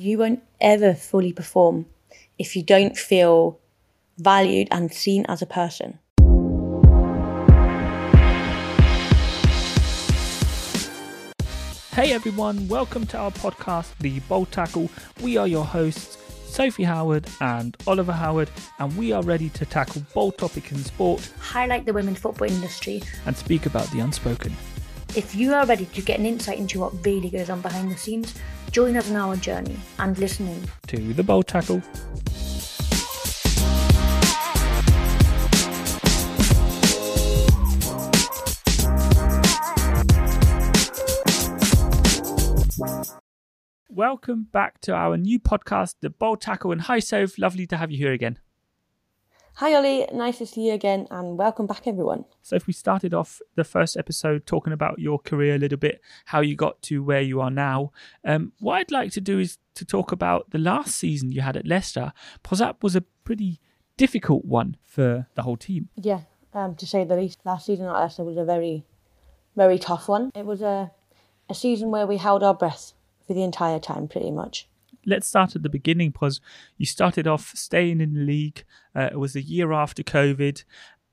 you won't ever fully perform if you don't feel valued and seen as a person. Hey everyone, welcome to our podcast, The Bold Tackle. We are your hosts, Sophie Howard and Oliver Howard, and we are ready to tackle bold topics in sport Highlight the women's football industry. and speak about the unspoken. If you are ready to get an insight into what really goes on behind the scenes, join us on our journey and listening. To the Bold Tackle. Welcome back to our new podcast, The Bold Tackle. And hi, Soph. Lovely to have you here again. Hi Ollie, nice to see you again and welcome back everyone. So, if we started off the first episode talking about your career a little bit, how you got to where you are now, um, what I'd like to do is to talk about the last season you had at Leicester, that was a pretty difficult one for the whole team. Yeah, um, to say the least, last season at Leicester was a very, very tough one. It was a, a season where we held our breath for the entire time pretty much. Let's start at the beginning, because you started off staying in the league. Uh, it was a year after COVID,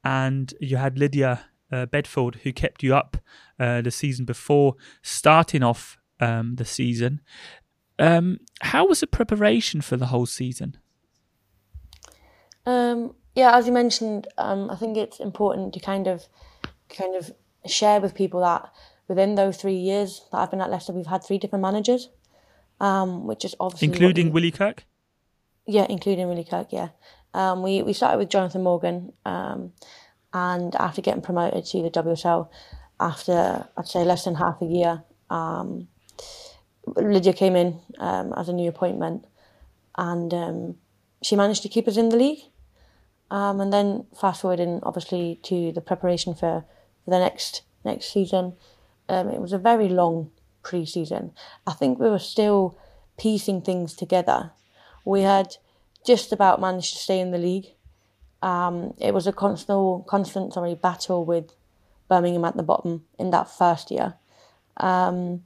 and you had Lydia uh, Bedford who kept you up uh, the season before starting off um, the season. Um, how was the preparation for the whole season? Um, yeah, as you mentioned, um, I think it's important to kind of, kind of share with people that within those three years that I've been at Leicester, we've had three different managers, um, which is obviously Including Willie Kirk? Yeah, including Willie Kirk. Yeah, um, we we started with Jonathan Morgan, um, and after getting promoted to the WSL, after I'd say less than half a year, um, Lydia came in um, as a new appointment, and um, she managed to keep us in the league. Um, and then fast forwarding, obviously, to the preparation for, for the next next season, um, it was a very long pre-season. I think we were still piecing things together. We had just about managed to stay in the league. Um, it was a constant, constant sorry, battle with Birmingham at the bottom in that first year. Um,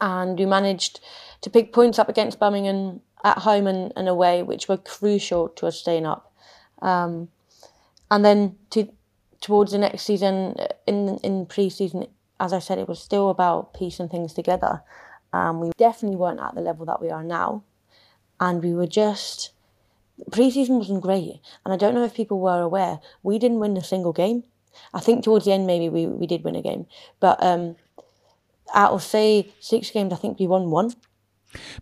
and we managed to pick points up against Birmingham at home and, and away, which were crucial to us staying up. Um, and then to towards the next season, in in pre-season, as I said, it was still about piecing things together. Um, we definitely weren't at the level that we are now, and we were just pre-season wasn't great. And I don't know if people were aware, we didn't win a single game. I think towards the end maybe we, we did win a game, but um, out of say six games, I think we won one.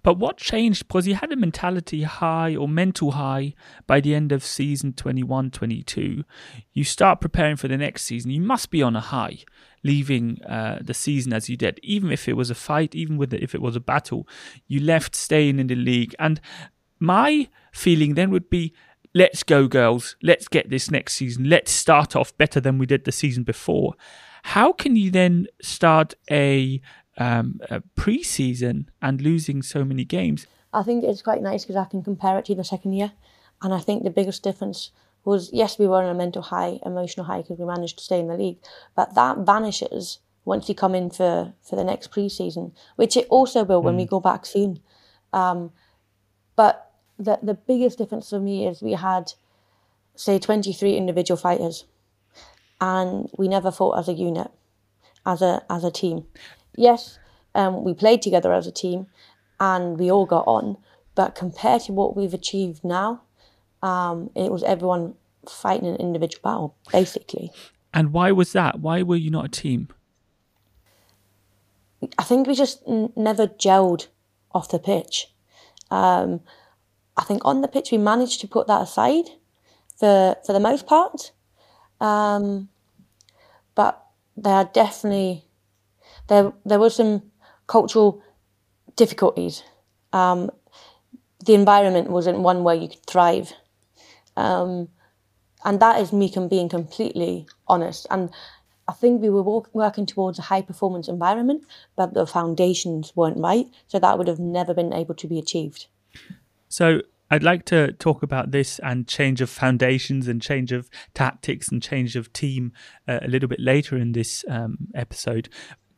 But what changed? Because you had a mentality high or mental high by the end of season 21 22. You start preparing for the next season. You must be on a high, leaving uh, the season as you did. Even if it was a fight, even with if it was a battle, you left staying in the league. And my feeling then would be let's go, girls. Let's get this next season. Let's start off better than we did the season before. How can you then start a, um, a pre-season and losing so many games? I think it's quite nice because I can compare it to the second year. And I think the biggest difference was yes, we were on a mental high, emotional high because we managed to stay in the league, but that vanishes once you come in for, for the next pre season, which it also will when we go back soon. Um, but the, the biggest difference for me is we had, say, 23 individual fighters and we never fought as a unit, as a, as a team. Yes, um, we played together as a team and we all got on. But compared to what we've achieved now, um, it was everyone fighting an individual battle, basically. And why was that? Why were you not a team? I think we just n- never gelled off the pitch. Um, I think on the pitch we managed to put that aside for for the most part, um, but there are definitely there there were some cultural difficulties. Um, the environment wasn't one where you could thrive, um, and that is me being completely honest. And I think we were walk- working towards a high performance environment, but the foundations weren't right, so that would have never been able to be achieved. So I'd like to talk about this and change of foundations and change of tactics and change of team uh, a little bit later in this um, episode.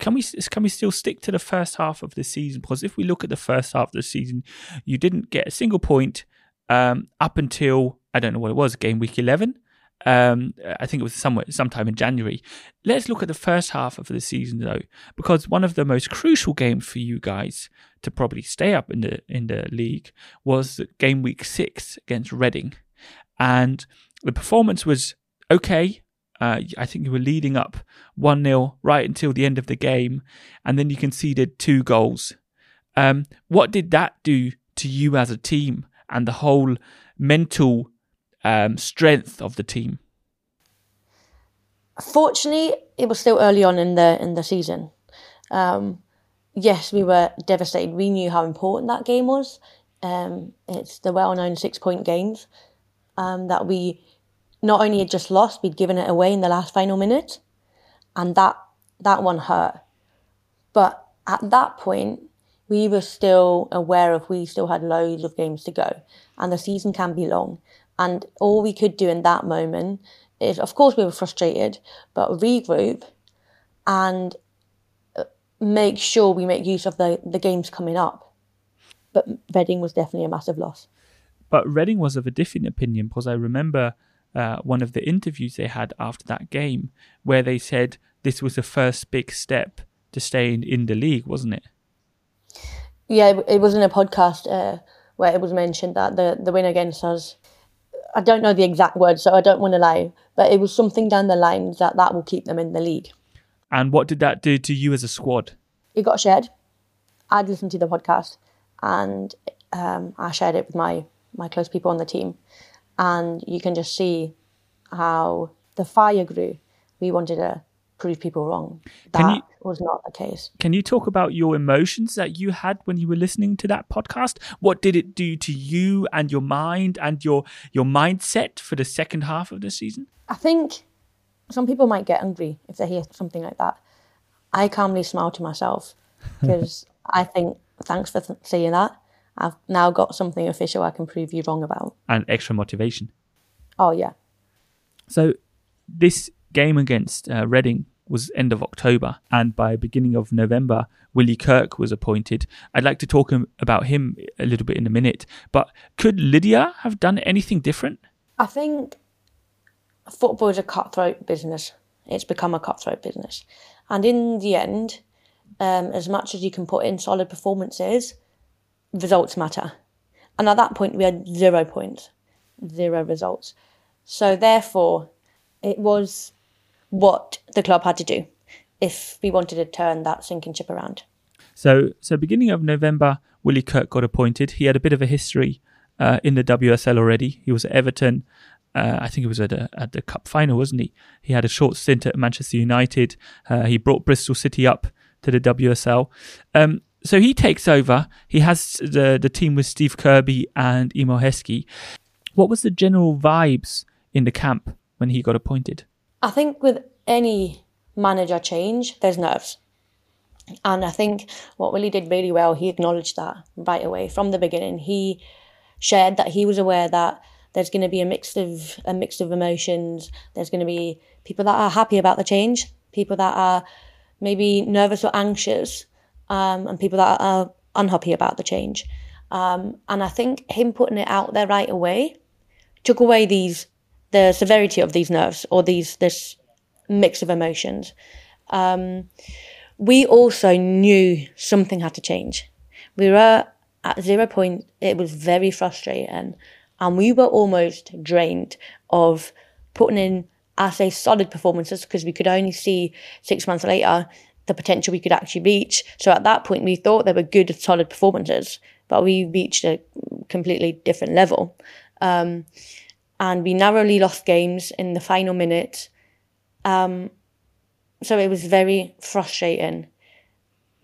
Can we can we still stick to the first half of the season? Because if we look at the first half of the season, you didn't get a single point um, up until I don't know what it was, game week eleven. Um, I think it was somewhere sometime in January. Let's look at the first half of the season though, because one of the most crucial games for you guys to probably stay up in the in the league was game week six against Reading, and the performance was okay. Uh, I think you were leading up 1 0 right until the end of the game, and then you conceded two goals. Um, what did that do to you as a team and the whole mental um, strength of the team? Fortunately, it was still early on in the in the season. Um, yes, we were devastated. We knew how important that game was. Um, it's the well-known six-point games um, that we not only had just lost, we'd given it away in the last final minute, and that that one hurt. But at that point, we were still aware of we still had loads of games to go, and the season can be long. And all we could do in that moment is, of course, we were frustrated, but regroup and uh, make sure we make use of the, the games coming up. But Reading was definitely a massive loss. But Reading was of a different opinion because I remember uh, one of the interviews they had after that game where they said this was the first big step to staying in the league, wasn't it? Yeah, it was in a podcast uh, where it was mentioned that the, the win against us I don't know the exact words, so I don't want to lie, but it was something down the lines that that will keep them in the league. And what did that do to you as a squad? It got shared. I'd listened to the podcast and um, I shared it with my, my close people on the team. And you can just see how the fire grew. We wanted to prove people wrong. That you, was not the case. Can you talk about your emotions that you had when you were listening to that podcast? What did it do to you and your mind and your your mindset for the second half of the season? I think some people might get angry if they hear something like that. I calmly smile to myself because I think thanks for th- saying that. I've now got something official I can prove you wrong about. And extra motivation. Oh yeah. So this game against uh, Reading was end of October, and by beginning of November, Willie Kirk was appointed. I'd like to talk about him a little bit in a minute, but could Lydia have done anything different? I think football is a cutthroat business. It's become a cutthroat business, and in the end, um, as much as you can put in solid performances, results matter. And at that point, we had zero points, zero results. So therefore, it was what the club had to do if we wanted to turn that sinking ship around. So, so beginning of November, Willie Kirk got appointed. He had a bit of a history uh, in the WSL already. He was at Everton. Uh, I think it was at, a, at the cup final, wasn't he? He had a short stint at Manchester United. Uh, he brought Bristol City up to the WSL. Um, so he takes over. He has the the team with Steve Kirby and Emile Heskey. What was the general vibes in the camp when he got appointed? I think with any manager change, there's nerves. And I think what Willie did really well, he acknowledged that right away from the beginning. He shared that he was aware that there's going to be a mix of a mix of emotions. There's going to be people that are happy about the change, people that are maybe nervous or anxious, um, and people that are unhappy about the change. Um, and I think him putting it out there right away took away these the severity of these nerves or these this mix of emotions. Um, we also knew something had to change. We were at zero point. It was very frustrating, and we were almost drained of putting in, I say, solid performances because we could only see six months later the potential we could actually reach. So at that point, we thought they were good, solid performances, but we reached a completely different level. Um, and we narrowly lost games in the final minute. Um, so it was very frustrating,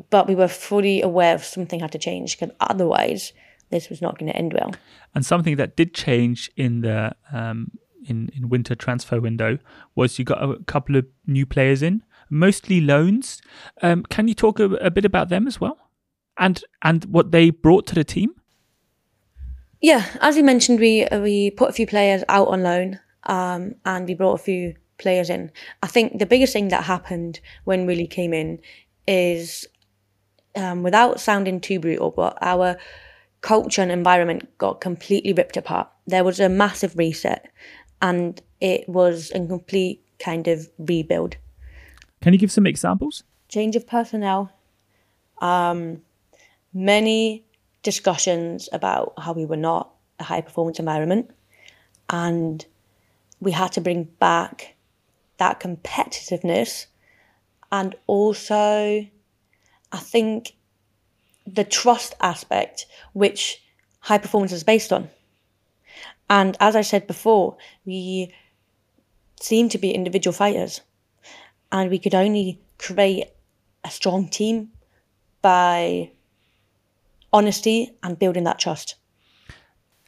but we were fully aware of something had to change because otherwise this was not going to end well. And something that did change in the um, in in winter transfer window was you got a couple of new players in, mostly loans. Um, can you talk a, a bit about them as well, and and what they brought to the team? Yeah, as you mentioned, we we put a few players out on loan, um, and we brought a few players in. I think the biggest thing that happened when Willie came in is, um, without sounding too brutal, but our culture and environment got completely ripped apart. There was a massive reset and it was a complete kind of rebuild. Can you give some examples? Change of personnel, um, many discussions about how we were not a high performance environment, and we had to bring back that competitiveness and also, I think, the trust aspect, which high performance is based on. And as I said before, we seem to be individual fighters, and we could only create a strong team by honesty and building that trust.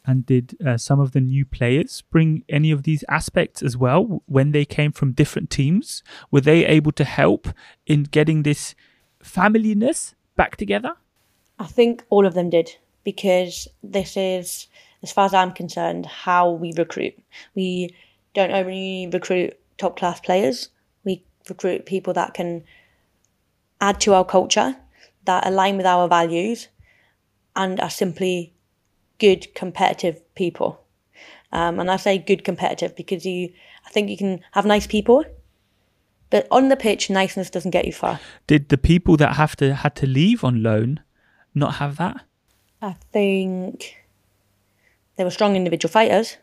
And did uh, some of the new players bring any of these aspects as well when they came from different teams? Were they able to help in getting this familyness back together? I think all of them did because this is, as far as I'm concerned, how we recruit. We don't only recruit top class players, recruit people that can add to our culture, that align with our values, and are simply good competitive people. Um, and I say good competitive because you, I think you can have nice people, but on the pitch, niceness doesn't get you far. Did the people that have to had to leave on loan not have that? I think they were strong individual fighters,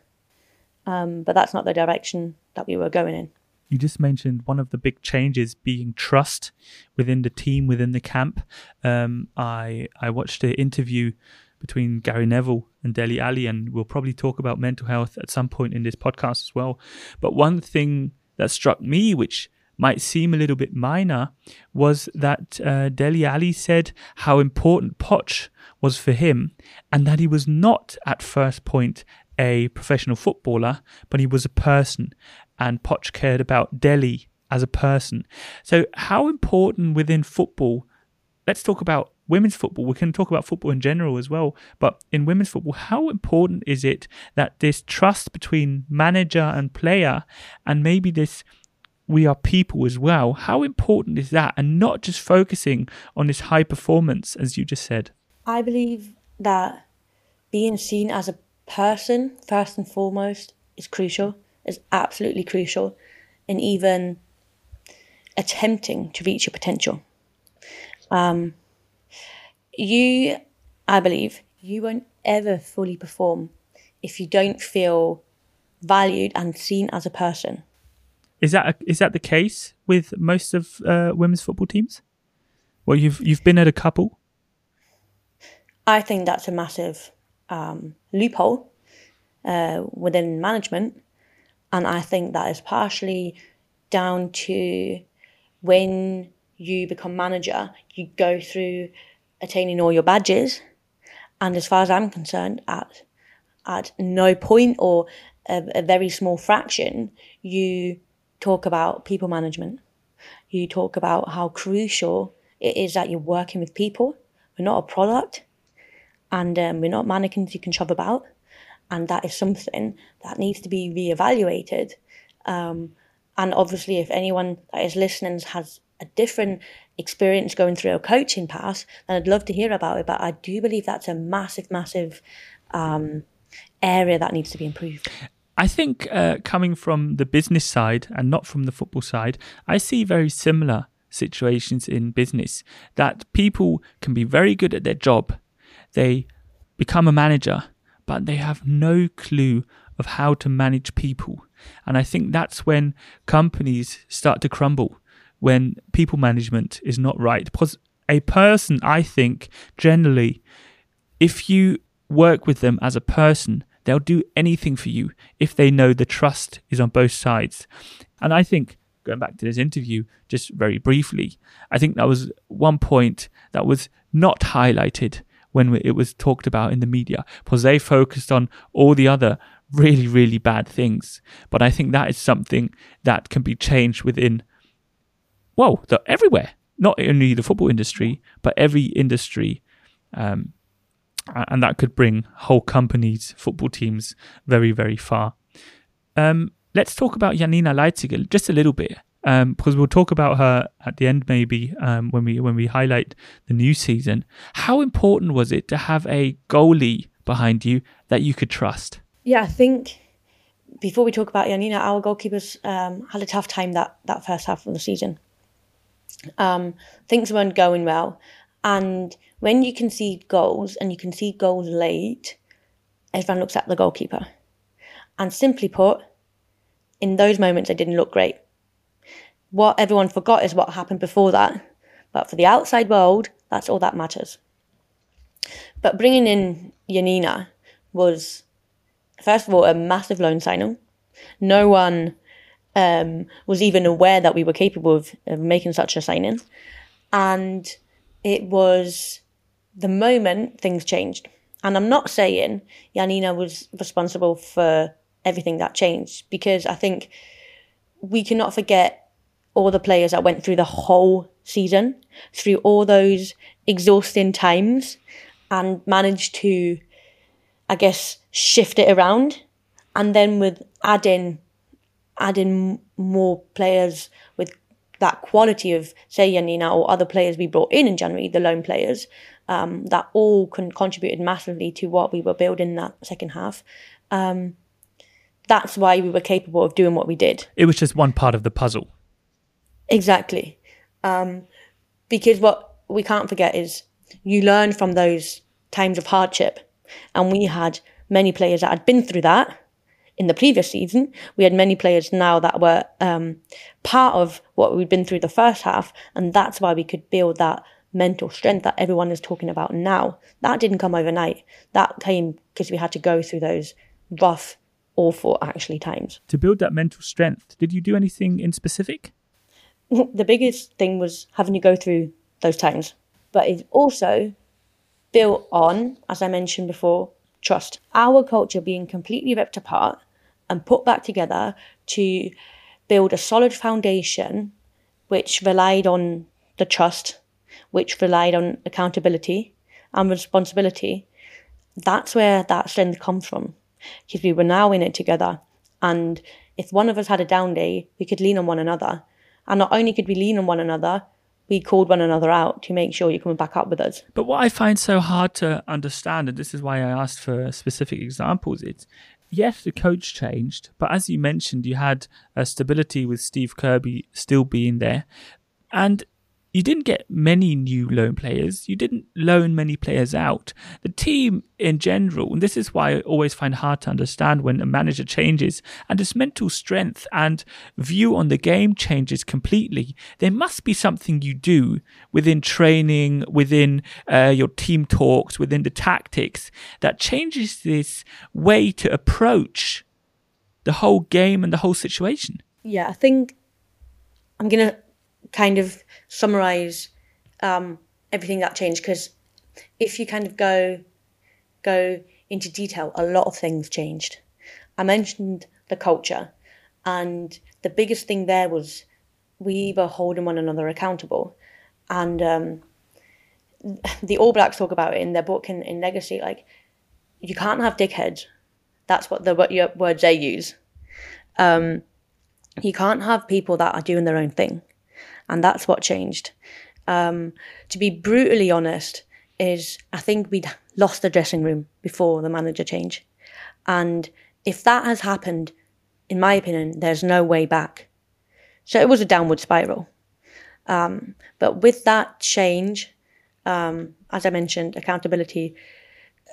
um, but that's not the direction that we were going in. You just mentioned one of the big changes being trust within the team, within the camp. Um, I I watched an interview between Gary Neville and Dele Alli, and we'll probably talk about mental health at some point in this podcast as well. But one thing that struck me, which might seem a little bit minor, was that uh, Dele Alli said how important Poch was for him, and that he was not at first point a professional footballer, but he was a person, and Poch cared about Dele as a person. So, how important within football? Let's talk about women's football, we can talk about football in general as well, but in women's football, how important is it that this trust between manager and player and maybe this we are people as well, how important is that? And not just focusing on this high performance, as you just said. I believe that being seen as a person, first and foremost, is crucial, is absolutely crucial, in even attempting to reach your potential. Um, you, I believe, you won't ever fully perform if you don't feel valued and seen as a person. Is that a, is that the case with most of uh, women's football teams? Well, you've you've been at a couple. I think that's a massive um, loophole uh, within management, and I think that is partially down to when you become manager, you go through attaining all your badges. And as far as I'm concerned, at at no point or a, a very small fraction, you talk about people management. You talk about how crucial it is that you're working with people. We're not a product, and um, we're not mannequins you can shove about. And that is something that needs to be reevaluated. Um, and obviously, if anyone that is listening has a different experience going through a coaching pass, then I'd love to hear about it. But I do believe that's a massive, massive um, area that needs to be improved. I think uh, coming from the business side and not from the football side, I see very similar situations in business that people can be very good at their job. They become a manager, but they have no clue of how to manage people. And I think that's when companies start to crumble when people management is not right. Because a person, I think, generally, if you work with them as a person, they'll do anything for you if they know the trust is on both sides. And I think, going back to this interview, just very briefly, I think that was one point that was not highlighted when it was talked about in the media because they focused on all the other really, really bad things. But I think that is something that can be changed within well, the, everywhere, not only the football industry, but every industry. Um, and that could bring whole companies, football teams, very, very far. Um, let's talk about Janina Leitziger just a little bit. Um, because we'll talk about her at the end, maybe um, when we when we highlight the new season. How important was it to have a goalie behind you that you could trust? Yeah, I think before we talk about Janina, our goalkeepers um, had a tough time that that first half of the season. Um, things weren't going well, and when you concede goals and you concede goals late, everyone looks at the goalkeeper. And simply put, in those moments, it didn't look great. What everyone forgot is what happened before that. But for the outside world, that's all that matters. But bringing in Janina was, first of all, a massive loan signing. No one um, was even aware that we were capable of, of making such a signing. And it was the moment things changed. And I'm not saying Janina was responsible for everything that changed because I think we cannot forget all the players that went through the whole season, through all those exhausting times, and managed to, I guess, shift it around. And then with adding, adding more players with that quality of, say, Janina or other players we brought in in January, the loan players, um, that all con- contributed massively to what we were building that second half. Um, that's why we were capable of doing what we did. It was just one part of the puzzle. Exactly. Um, because what we can't forget is you learn from those times of hardship. And we had many players that had been through that in the previous season. We had many players now that were um, part of what we'd been through the first half. And that's why we could build that mental strength that everyone is talking about now. That didn't come overnight. That came because we had to go through those rough awful actually times. To build that mental strength, did you do anything in specific? the biggest thing was having to go through those times, but it's also built on, as I mentioned before, trust. Our culture being completely ripped apart and put back together to build a solid foundation which relied on the trust, which relied on accountability and responsibility. That's where that strength comes from because we were now in it together. And if one of us had a down day, we could lean on one another. And not only could we lean on one another, we called one another out to make sure you're coming back up with us. But what I find so hard to understand, and this is why I asked for specific examples, it's yes, the coach changed, but as you mentioned, you had a stability with Steve Kirby still being there. And you didn't get many new loan players. You didn't loan many players out. The team in general, and this is why I always find hard to understand when a manager changes and his mental strength and view on the game changes completely. There must be something you do within training, within uh, your team talks, within the tactics that changes this way to approach the whole game and the whole situation. Yeah, I think I'm going to kind of summarize um, everything that changed because if you kind of go go into detail, a lot of things changed. I mentioned the culture, and the biggest thing there was we were holding one another accountable, and um, the All Blacks talk about it in their book in, in Legacy. Like, you can't have dickheads. That's what the what words they use. Um, you can't have people that are doing their own thing and that's what changed. Um, to be brutally honest, is I think we'd lost the dressing room before the manager change, and if that has happened, in my opinion, there's no way back. So it was a downward spiral. Um, but with that change, um, as I mentioned, accountability,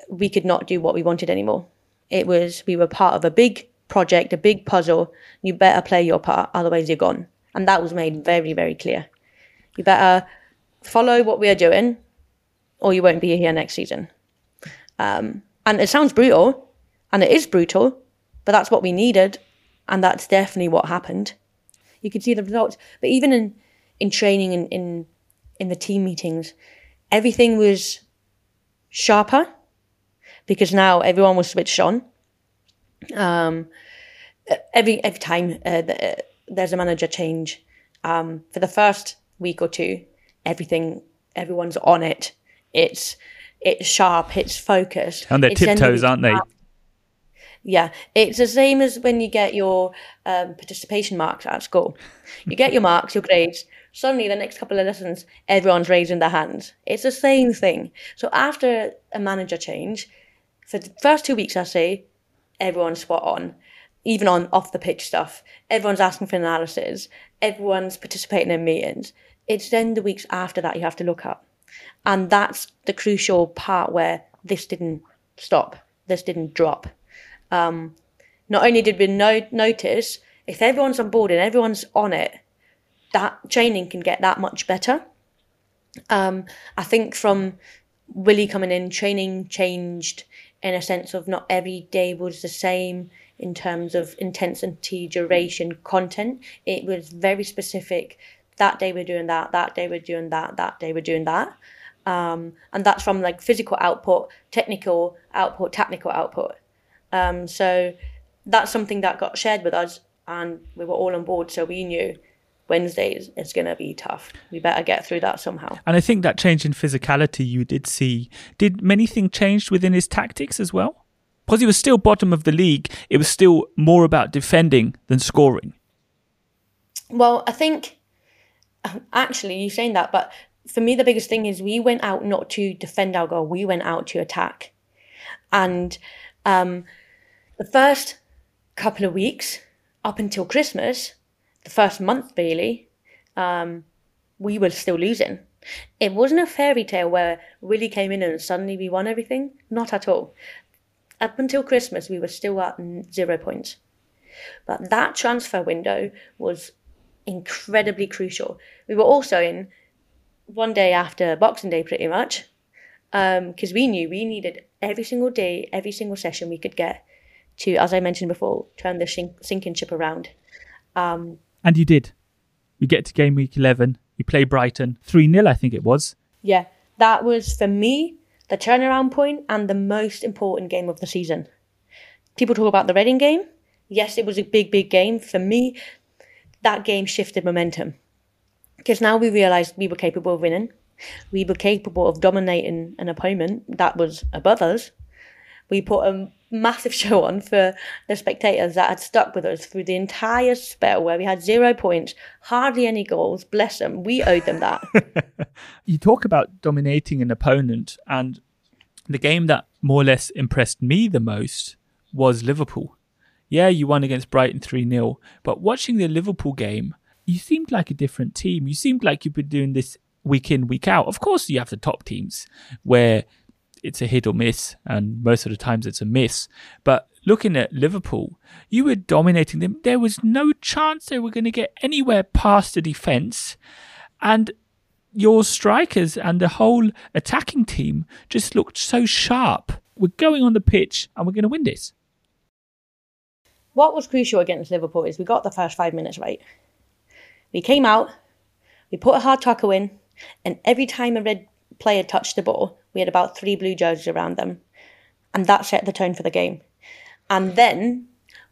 we could not do what we wanted anymore. It was we were part of a big project, a big puzzle. You better play your part, otherwise you're gone. And that was made very, very clear. You better follow what we are doing, or you won't be here next season. Um, and it sounds brutal, and it is brutal, but that's what we needed, and that's definitely what happened. You could see the results. But even in, in training and in, in, in the team meetings, everything was sharper because now everyone was switched on. Um, every every time uh, the, there's a manager change. Um, for the first week or two, everything, everyone's on it. It's it's sharp. It's focused. And their it's tiptoes, aren't they? Yeah, it's the same as when you get your um, participation marks at school. You get your marks, your grades. Suddenly, the next couple of lessons, everyone's raising their hands. It's the same thing. So after a manager change, for the first two weeks, I say everyone's spot on, even on off the pitch stuff. Everyone's asking for analysis. Everyone's participating in meetings. It's then the weeks after that you have to look up, and that's the crucial part where this didn't stop. This didn't drop. Um, not only did we no- notice, if everyone's on board and everyone's on it, that training can get that much better. Um, I think from Willie coming in, training changed in a sense of not every day was the same in terms of intensity, duration, content. It was very specific. That day we're doing that, that day we're doing that, that day we're doing that. Um, and that's from like physical output, technical output, technical output. Um, so that's something that got shared with us, and we were all on board. So we knew Wednesdays is going to be tough. We better get through that somehow. And I think that change in physicality you did see. Did anything change within his tactics as well? Because he was still bottom of the league, it was still more about defending than scoring. Well, I think actually you're saying that, but for me, the biggest thing is we went out not to defend our goal, we went out to attack. And um, the first couple of weeks, up until Christmas, the first month really, um, we were still losing. It wasn't a fairy tale where Willie came in and suddenly we won everything. Not at all. Up until Christmas, we were still at zero points. But that transfer window was incredibly crucial. We were also in one day after Boxing Day, pretty much, because um, we knew we needed every single day, every single session we could get to, as I mentioned before, turn the sinking ship around. Um, and you did. We get to game week 11. You play Brighton 3 0, I think it was. Yeah, that was for me the turnaround point and the most important game of the season. People talk about the Reading game. Yes, it was a big, big game. For me, that game shifted momentum because now we realised we were capable of winning. We were capable of dominating an opponent that was above us. We put a massive show on for the spectators that had stuck with us through the entire spell where we had zero points, hardly any goals. Bless them. We owed them that. you talk about dominating an opponent, and the game that more or less impressed me the most was Liverpool. Yeah, you won against Brighton 3 0, but watching the Liverpool game, you seemed like a different team. You seemed like you've been doing this week in, week out. Of course, you have the top teams where it's a hit or miss, and most of the times it's a miss. But looking at Liverpool, you were dominating them. There was no chance they were going to get anywhere past the defence. And your strikers and the whole attacking team just looked so sharp. We're going on the pitch and we're going to win this. What was crucial against Liverpool is we got the first five minutes right. We came out, we put a hard tackle in, and every time a red player touched the ball, we had about three blue jerseys around them. And that set the tone for the game. And then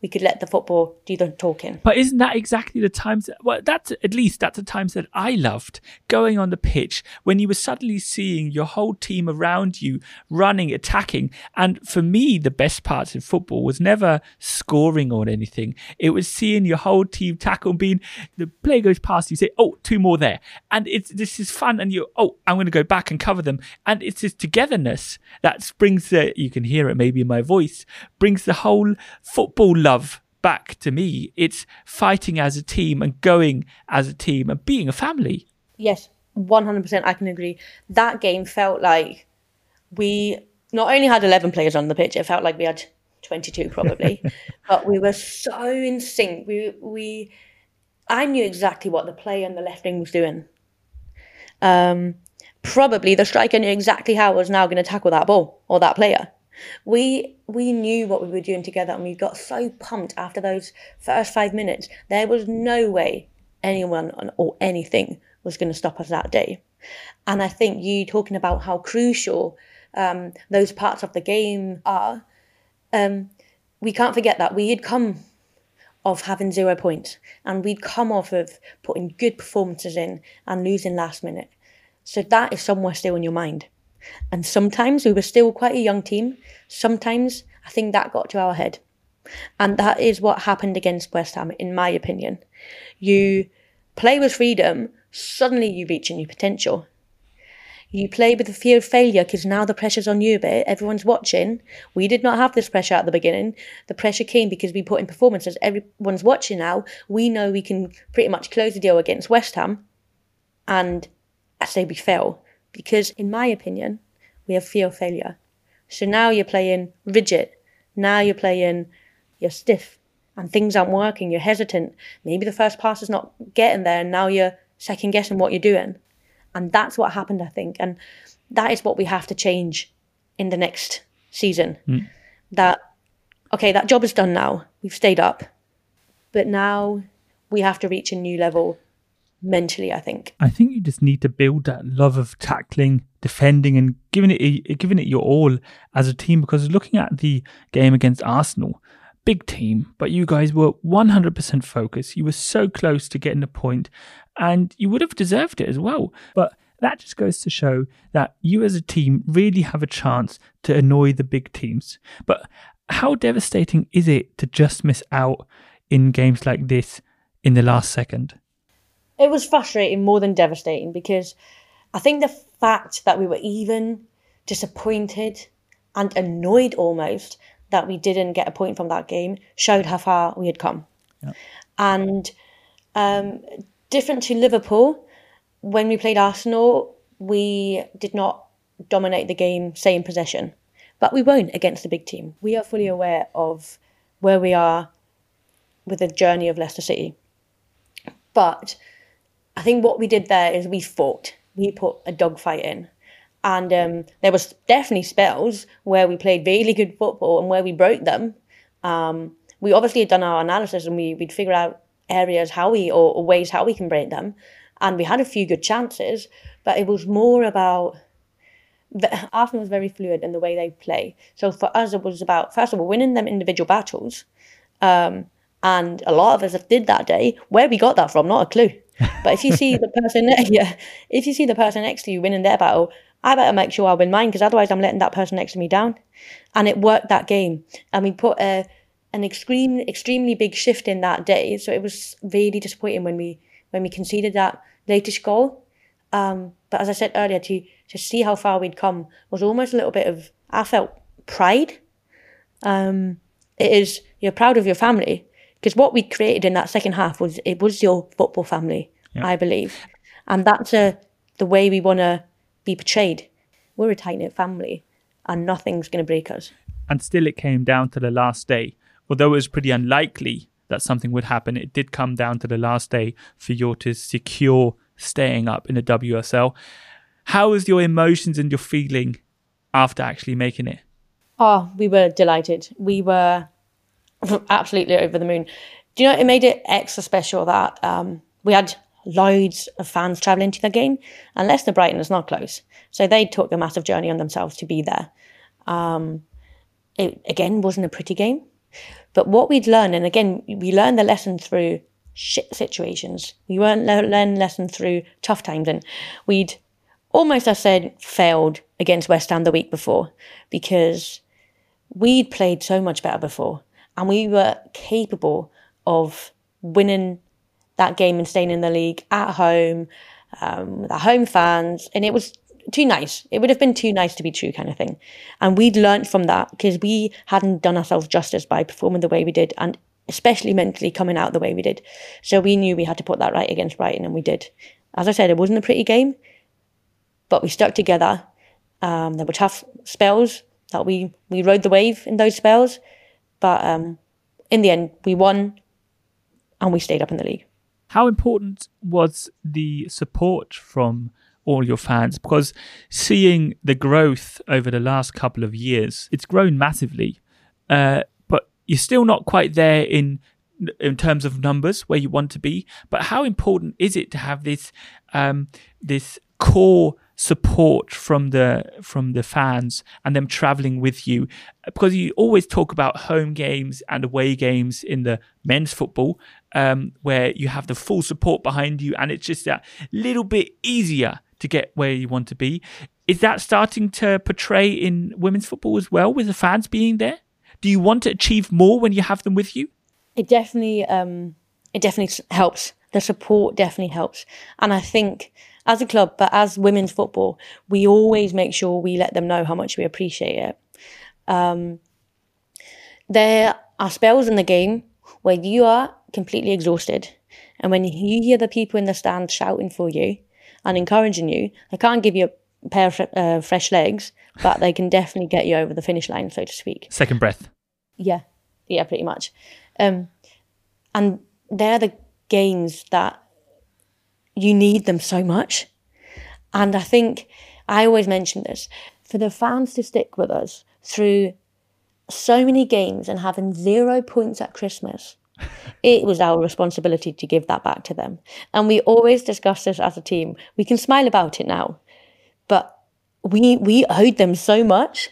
we could let the football do the talking. But isn't that exactly the times? That, well, that's at least that's the times that I loved going on the pitch when you were suddenly seeing your whole team around you running, attacking. And for me, the best parts in football was never scoring or anything. It was seeing your whole team tackle, and being the player goes past you, say, "Oh, two more there," and it's this is fun. And you, oh, I'm going to go back and cover them. And it's this togetherness that brings the you can hear it maybe in my voice brings the whole football love love back to me. It's fighting as a team and going as a team and being a family. Yes, 100% I can agree. That game felt like we not only had 11 players on the pitch, it felt like we had 22 probably, but we were so in sync. We, we, I knew exactly what the player on the left wing was doing. Um, probably the striker knew exactly how I was now going to tackle that ball or that player. We we knew what we were doing together and we got so pumped after those first five minutes. There was no way anyone or anything was going to stop us that day. And I think you talking about how crucial um, those parts of the game are, um, we can't forget that we had come of having zero points and we'd come off of putting good performances in and losing last minute. So that is somewhere still in your mind. And sometimes we were still quite a young team. Sometimes I think that got to our head. And that is what happened against West Ham, in my opinion. You play with freedom, suddenly you reach a new potential. You play with the fear of failure because now the pressure's on you a bit. Everyone's watching. We did not have this pressure at the beginning. The pressure came because we put in performances. Everyone's watching now. We know we can pretty much close the deal against West Ham. And I say we fail because, in my opinion, we have fear of failure. So now you're playing rigid. Now you're playing, you're stiff and things aren't working. You're hesitant. Maybe the first pass is not getting there and now you're second guessing what you're doing. And that's what happened, I think. And that is what we have to change in the next season. Mm. That, okay, that job is done now. We've stayed up. But now we have to reach a new level mentally, I think. I think you just need to build that love of tackling, defending, and giving it giving it your all as a team. Because looking at the game against Arsenal, big team, but you guys were 100% focused. You were so close to getting a point, and you would have deserved it as well. But that just goes to show that you as a team really have a chance to annoy the big teams. But how devastating is it to just miss out in games like this in the last second? It was frustrating more than devastating because I think the fact that we were even disappointed and annoyed almost that we didn't get a point from that game showed how far we had come. Yeah. And um, different to Liverpool, when we played Arsenal, we did not dominate the game, in possession, but we won't against the big team. We are fully aware of where we are with the journey of Leicester City. But I think what we did there is we fought. We put a dogfight in. And um, there was definitely spells where we played really good football and where we broke them. Um, we obviously had done our analysis and we, we'd figure out areas how we or, or ways how we can break them. And we had a few good chances, but it was more about Arsenal was very fluid in the way they play. So for us, it was about first of all winning them individual battles, um, and a lot of us did that day. Where we got that from, not a clue. But if you see the person, yeah, if you see the person next to you winning their battle, I better make sure I win mine because otherwise I'm letting that person next to me down. And it worked that game. And we put a, an extreme, extremely big shift in that day. So it was really disappointing when we when we conceded that latest goal. Um, but as I said earlier, to to see how far we'd come was almost a little bit of I felt pride. Um, it is you're proud of your family because what we created in that second half was it was your football family, yeah. I believe, and that's a the way we want to be portrayed. We're a tight knit family, and nothing's going to break us. And still, it came down to the last day. Although it was pretty unlikely that something would happen, it did come down to the last day for you to secure staying up in the WSL. How was your emotions and your feeling after actually making it? Oh, we were delighted. We were absolutely over the moon. Do you know it made it extra special that um, we had loads of fans travelling to the game, and Leicester Brighton is not close. So they took a massive journey on themselves to be there. Um, it again wasn't a pretty game, but what we'd learned, and again, we learned the lesson through shit situations. We weren't le- learn lesson through tough times, and we'd almost, I said, failed against West Ham the week before because we'd played so much better before, and we were capable of winning that game and staying in the league at home um, with our home fans. And it was too nice. It would have been too nice to be true, kind of thing. And we'd learned from that because we hadn't done ourselves justice by performing the way we did, and especially mentally coming out the way we did. So we knew we had to put that right against Brighton, and we did. As I said, it wasn't a pretty game, but we stuck together. Um, there were tough spells that we we rode the wave in those spells, but um, in the end, we won, and we stayed up in the league. How important was the support from all your fans? Because seeing the growth over the last couple of years, it's grown massively, uh, but you're still not quite there in in terms of numbers where you want to be. But how important is it to have this um, this core support from the from the fans and them traveling with you because you always talk about home games and away games in the men's football um, where you have the full support behind you and it's just that little bit easier to get where you want to be is that starting to portray in women's football as well with the fans being there Do you want to achieve more when you have them with you? It definitely, um, it definitely helps. The support definitely helps, and I think as a club, but as women's football, we always make sure we let them know how much we appreciate it. Um, there are spells in the game where you are completely exhausted, and when you hear the people in the stand shouting for you and encouraging you, they can't give you a pair of uh, fresh legs, but they can definitely get you over the finish line, so to speak. Second breath. Yeah, yeah, pretty much. Um, and they're the games that you need them so much. And I think I always mention this for the fans to stick with us through so many games and having zero points at Christmas. it was our responsibility to give that back to them. And we always discuss this as a team. We can smile about it now, but we we owed them so much.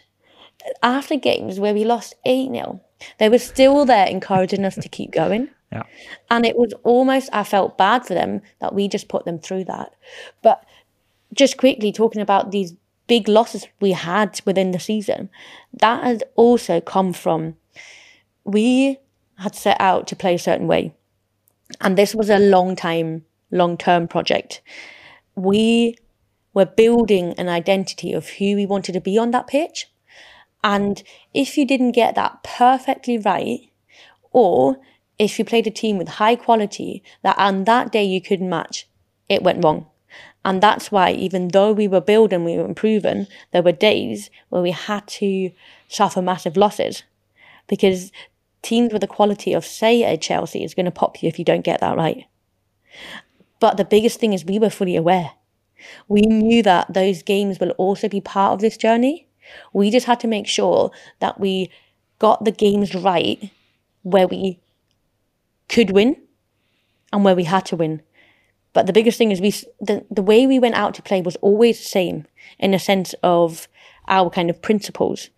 After games where we lost 8 0, they were still there encouraging us to keep going. Yeah. And it was almost, I felt bad for them that we just put them through that. But just quickly talking about these big losses we had within the season, that had also come from we had set out to play a certain way. And this was a long time, long term project. We were building an identity of who we wanted to be on that pitch. And if you didn't get that perfectly right, or if you played a team with high quality that on that day you couldn't match, it went wrong. And that's why, even though we were building, we were improving, there were days where we had to suffer massive losses because teams with the quality of, say, a Chelsea is going to pop you if you don't get that right. But the biggest thing is we were fully aware. We knew that those games will also be part of this journey. We just had to make sure that we got the games right where we could win and where we had to win. But the biggest thing is we the, the way we went out to play was always the same in a sense of our kind of principles.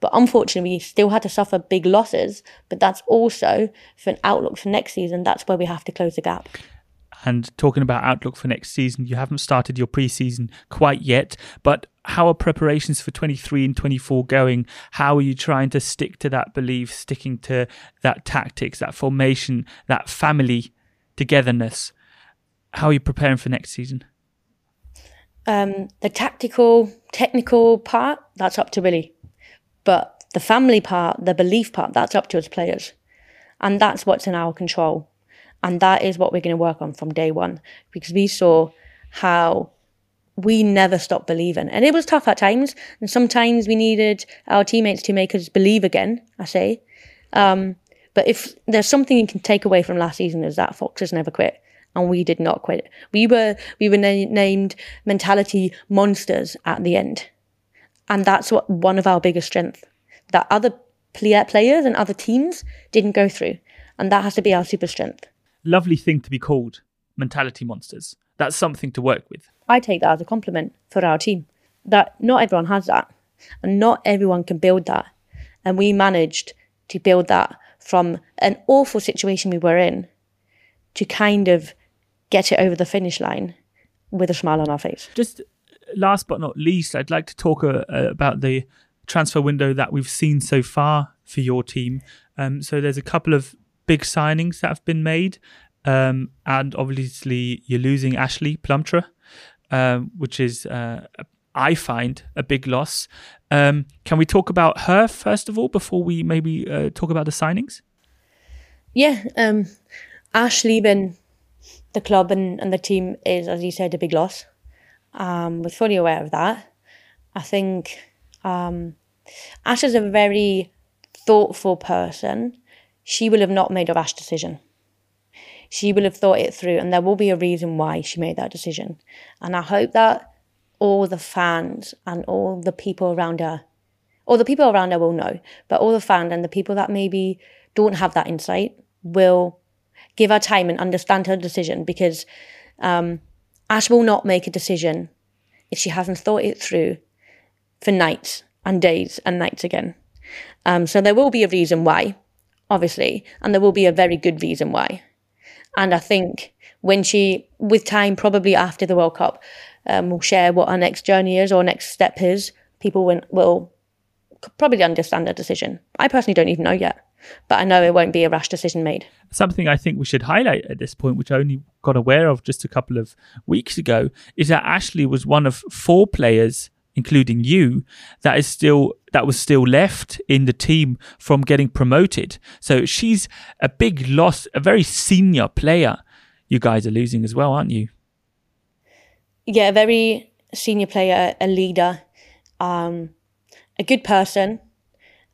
But unfortunately, we still had to suffer big losses. But that's also for an outlook for next season. That's where we have to close the gap. And talking about outlook for next season, you haven't started your preseason quite yet, but how are preparations for 23 and 24 going? How are you trying to stick to that belief, sticking to that tactics, that formation, that family togetherness? How are you preparing for next season? Um, the tactical, technical part, that's up to Willie. But the family part, the belief part, that's up to us players. And that's what's in our control. And that is what we're going to work on from day one because we saw how we never stopped believing. And it was tough at times. And sometimes we needed our teammates to make us believe again, I say. Um, but if there's something you can take away from last season is that Foxes never quit. And we did not quit. We were, we were na- named mentality monsters at the end. And that's what one of our biggest strengths that other players and other teams didn't go through. And that has to be our super strength lovely thing to be called mentality monsters. That's something to work with. I take that as a compliment for our team. That not everyone has that, and not everyone can build that. And we managed to build that from an awful situation we were in to kind of get it over the finish line with a smile on our face. Just last but not least, I'd like to talk uh, about the transfer window that we've seen so far for your team. Um, so there's a couple of big signings that have been made. Um, and obviously, you're losing Ashleigh Plumptre, um, which is, uh, I find, a big loss. Um, can we talk about her first of all before we maybe uh, talk about the signings? Yeah, um, Ash leaving the club and, and the team is, as you said, a big loss. Um, we're fully aware of that. I think um, Ash is a very thoughtful person she will have not made a rash decision. She will have thought it through, and there will be a reason why she made that decision. And I hope that all the fans and all the people around her, all the people around her will know, but all the fans and the people that maybe don't have that insight will give her time and understand her decision because um, Ash will not make a decision if she hasn't thought it through for nights and days and nights again. Um, so there will be a reason why obviously, and there will be a very good reason why. And I think when she, with time, probably after the World Cup, um, will share what our next journey is or next step is, people will, will probably understand their decision. I personally don't even know yet, but I know it won't be a rash decision made. Something I think we should highlight at this point, which I only got aware of just a couple of weeks ago, is that Ashleigh was one of four players including you, that is still that was still left in the team from getting promoted. So she's a big loss, a very senior player. You guys are losing as well, aren't you? Yeah, very senior player, a leader, um, a good person,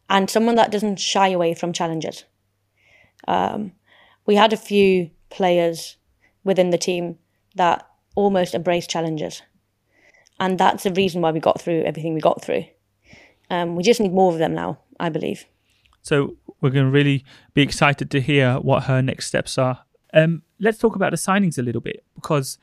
and someone that doesn't shy away from challenges. Um, we had a few players within the team that almost embraced challenges and that's the reason why we got through everything we got through. Um, we just need more of them now, I believe. So we're going to really be excited to hear what her next steps are. Um, let's talk about the signings a little bit because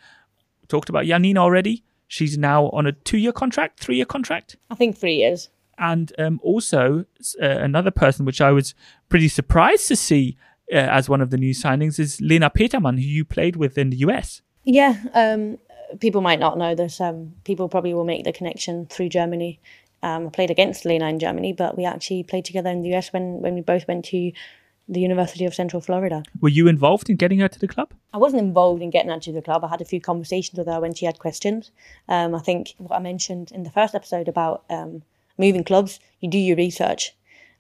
we talked about Janina already. She's now on a two-year contract, three-year contract. I think three years. And um, also uh, another person, which I was pretty surprised to see uh, as one of the new signings, is Lena Petermann, who you played with in the US. Yeah, um, people might not know this. Um, people probably will make the connection through Germany. Um, I played against Lena in Germany, but we actually played together in the US when, when we both went to the University of Central Florida. Were you involved in getting her to the club? I wasn't involved in getting her to the club. I had a few conversations with her when she had questions. Um, I think what I mentioned in the first episode about um, moving clubs, you do your research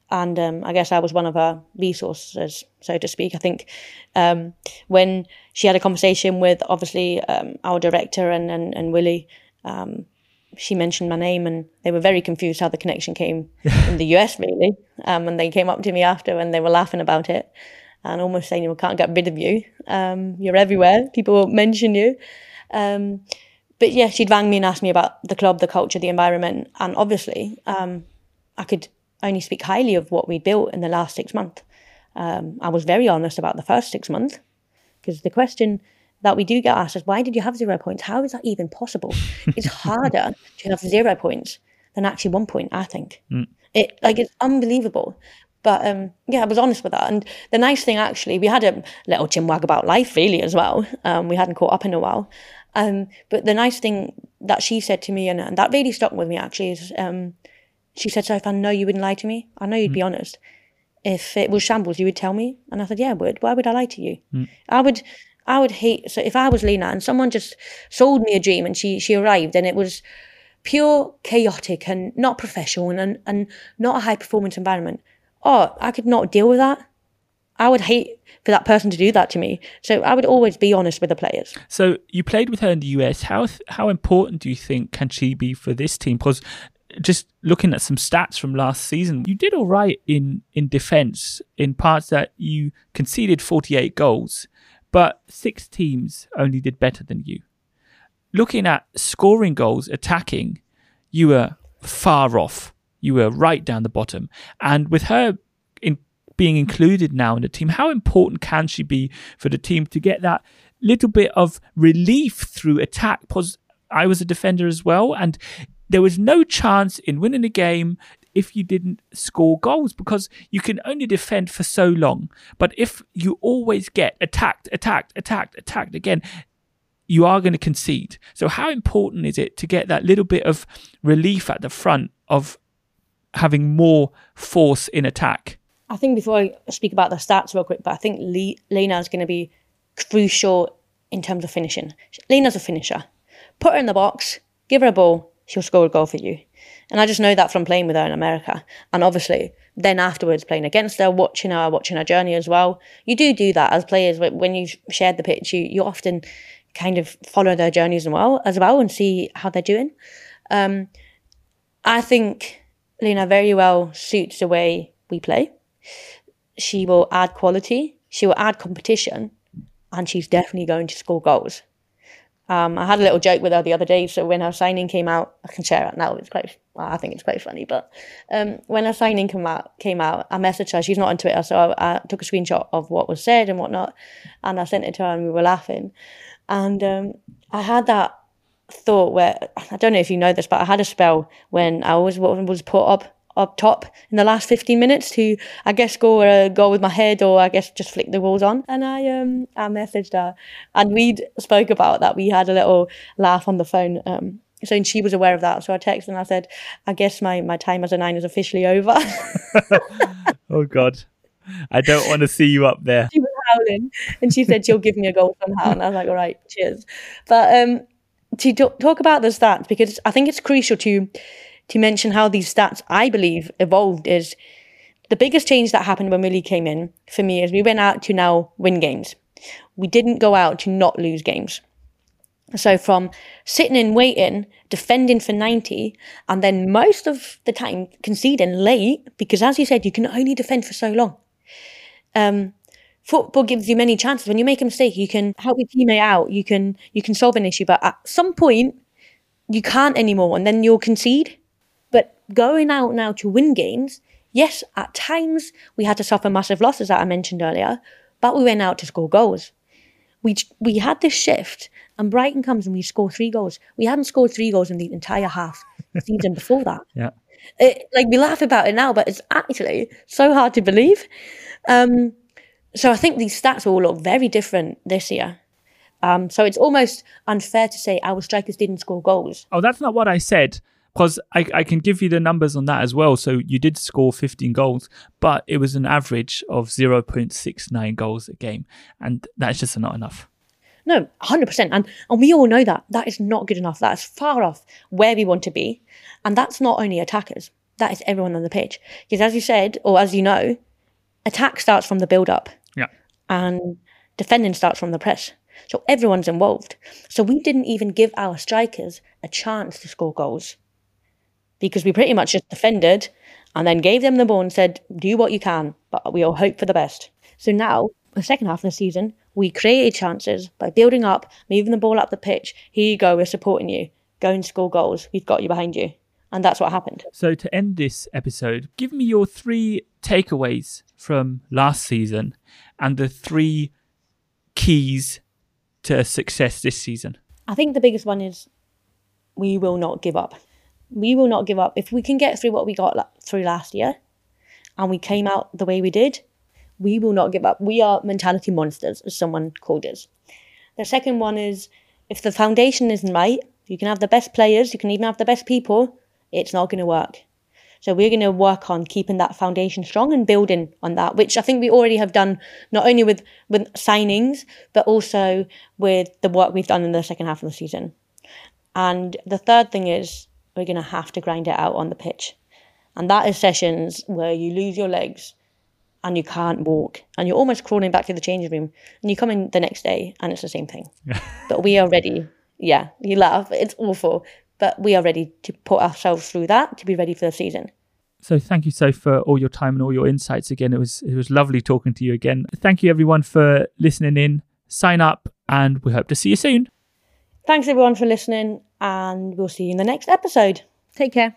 and um, I guess I was one of her resources, so to speak. I think um, when she had a conversation with obviously um, our director and and, and Willie, um, she mentioned my name, and they were very confused how the connection came in the US, really. Um, and they came up to me after, and they were laughing about it, and almost saying, "We can't get rid of you. Um, you're everywhere. People mention you." but yeah, she'd rang me and asked me about the club, the culture, the environment, and obviously, I could only speak highly of what we built in the last six months. Um, I was very honest about the first six months because the question that we do get asked is, why did you have zero points? How is that even possible? it's harder to have zero points than actually one point, I think. Mm. It like it's unbelievable. But um, yeah, I was honest with that. And the nice thing, actually, we had a little chinwag about life, really, as well. Um, we hadn't caught up in a while. Um, but the nice thing that she said to me, and, and that really stuck with me, actually, is um, she said, Soph, I know you wouldn't lie to me. I know you'd mm. be honest. If it was shambles, you would tell me. And I said, yeah, I would. Why would I lie to you? Mm. I would, I would hate. So if I was Lena and someone just sold me a dream and she she arrived and it was pure chaotic and not professional and and, and not a high performance environment, oh, I could not deal with that. I would hate for that person to do that to me. So I would always be honest with the players. So you played with her in the US. How how important do you think can she be for this team? Because just looking at some stats from last season, you did all right in in defense in parts that you conceded 48 goals, but six teams only did better than you. Looking at scoring goals, attacking, you were far off. You were right down the bottom. And with her in being included now in the team, how important can she be for the team to get that little bit of relief through attack? I was a defender as well, and there was no chance in winning a game if you didn't score goals because you can only defend for so long. But if you always get attacked, attacked, attacked, attacked again, you are going to concede. So, how important is it to get that little bit of relief at the front of having more force in attack? I think before I speak about the stats real quick, but I think Le- Lena is going to be crucial in terms of finishing. Lena's a finisher. Put her in the box, give her a ball, she'll score a goal for you. And I just know that from playing with her in America. And obviously, then afterwards, playing against her, watching her, watching her journey as well. You do do that as players. When you've shared the pitch, you, you often kind of follow their journeys as well, as well and see how they're doing. Um, I think Lena very well suits the way we play. She will add quality, she will add competition, and she's definitely going to score goals. Um, I had a little joke with her the other day. So when her signing came out, I can share it now. It's quite, well, I think it's quite funny. But um, when her signing came out, came out, I messaged her. She's not on Twitter, so I, I, took a screenshot of what was said and whatnot, and I sent it to her, and we were laughing. And um, I had that thought where I don't know if you know this, but I had a spell when I was was put up up top in the last 15 minutes to, I guess, go uh, go with my head or I guess just flick the walls on. And I um I messaged her and we spoke about that. We had a little laugh on the phone um so she was aware of that. So I texted and I said, I guess my, my time as a nine is officially over. oh God. I don't want to see you up there. She was howling and she said she'll give me a goal somehow. And I was like, all right, cheers. But um, to talk about the stats, because I think it's crucial to to mention how these stats, I believe, evolved is the biggest change that happened when Willie came in for me is we went out to now win games. We didn't go out to not lose games. So from sitting in waiting, defending for 90, and then most of the time conceding late, because as you said, you can only defend for so long. Um, football gives you many chances. When you make a mistake, you can help your teammate out, you can you can solve an issue, but at some point you can't anymore, and then you'll concede. But going out now to win games, yes, at times we had to suffer massive losses that I mentioned earlier, but we went out to score goals. We we had this shift and Brighton comes and we score three goals. We hadn't scored three goals in the entire half season before that. Yeah. It, like we laugh about it now, but it's actually so hard to believe. Um, so I think these stats will look very different this year. Um, so it's almost unfair to say our strikers didn't score goals. Oh, that's not what I said. Because I, I can give you the numbers on that as well. So you did score 15 goals, but it was an average of 0.69 goals a game. And that's just not enough. No, 100%. And, and we all know that. That is not good enough. That is far off where we want to be. And that's not only attackers, that is everyone on the pitch. Because as you said, or as you know, attack starts from the build up. Yeah. And defending starts from the press. So everyone's involved. So we didn't even give our strikers a chance to score goals because we pretty much just defended and then gave them the ball and said, do what you can, but we all hope for the best. So now, the second half of the season, we created chances by building up, moving the ball up the pitch. Here you go, we're supporting you. Go and score goals. We've got you behind you. And that's what happened. So, to end this episode, give me your three takeaways from last season and the three keys to success this season. I think the biggest one is we will not give up. We will not give up. If we can get through what we got through last year and we came out the way we did, we will not give up. We are mentality monsters, as someone called us. The second one is if the foundation isn't right, you can have the best players, you can even have the best people, it's not going to work. So we're going to work on keeping that foundation strong and building on that, which I think we already have done not only with, with signings, but also with the work we've done in the second half of the season. And the third thing is we're going to have to grind it out on the pitch. And that is sessions where you lose your legs and you can't walk and you're almost crawling back to the changing room and you come in the next day and it's the same thing. but we are ready. Yeah, you laugh. It's awful. But we are ready to put ourselves through that to be ready for the season. So thank you so for all your time and all your insights again. It was it was lovely talking to you again. Thank you everyone for listening in. Sign up and we hope to see you soon. Thanks everyone for listening and we'll see you in the next episode. Take care.